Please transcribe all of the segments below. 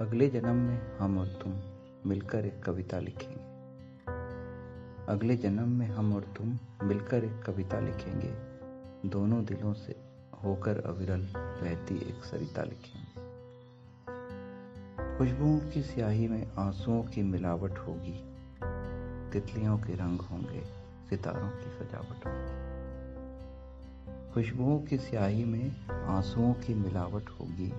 अगले जन्म में हम और तुम मिलकर एक कविता लिखेंगे। अगले जन्म में हम और तुम मिलकर एक कविता लिखेंगे। दोनों दिलों से होकर अविरल बहती एक सरिता लिखेंगे। खुशबुओं की स्याही में आंसुओं की मिलावट होगी। तितलियों के रंग होंगे, सितारों की सजावट होगी। खुशबुओं की स्याही में आंसुओं की मिलावट होगी।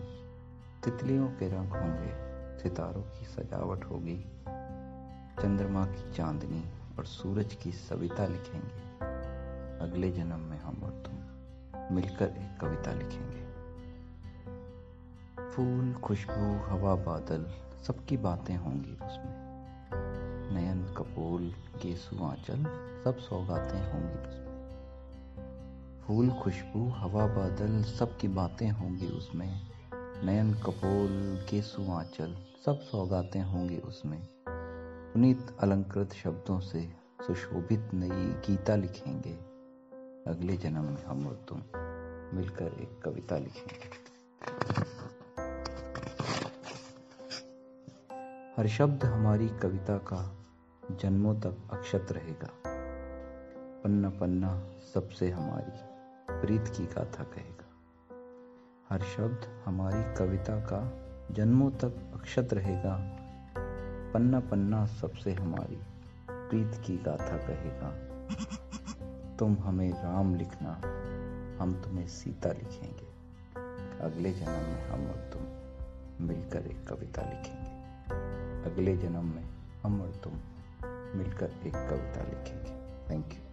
तितलियों के रंग होंगे, सितारों की सजावट होगी, चंद्रमा की चांदनी और सूरज की सविता लिखेंगे। अगले जन्म में हम और तुम मिलकर एक कविता लिखेंगे। फूल, खुशबू, हवा, बादल, सबकी बातें होंगी उसमें। नयन, कपूल, केसु, आंचल, सब सौगातें होंगी उसमें। फूल, खुशबू, हवा, बादल, सबकी बातें होंगी उसमें। नयन कपोल, केसु आंचल, सब सौगातें होंगी उसमें। पुनीत अलंकृत शब्दों से सुशोभित नई गीता लिखेंगे। अगले जन्म में हम और तुम मिलकर एक कविता लिखेंगे। हर शब्द हमारी कविता का जन्मों तक अक्षत रहेगा। पन्ना पन्ना सबसे हमारी प्रीत की गाथा कहेगा। हर शब्द हमारी कविता का जन्मों तक अक्षत रहेगा। पन्ना पन्ना सबसे हमारी प्रीत की गाथा कहेगा। तुम हमें राम लिखना, हम तुम्हें सीता लिखेंगे। अगले जन्म में हम और तुम मिलकर एक कविता लिखेंगे। अगले जन्म में हम और तुम मिलकर एक कविता लिखेंगे। Thank you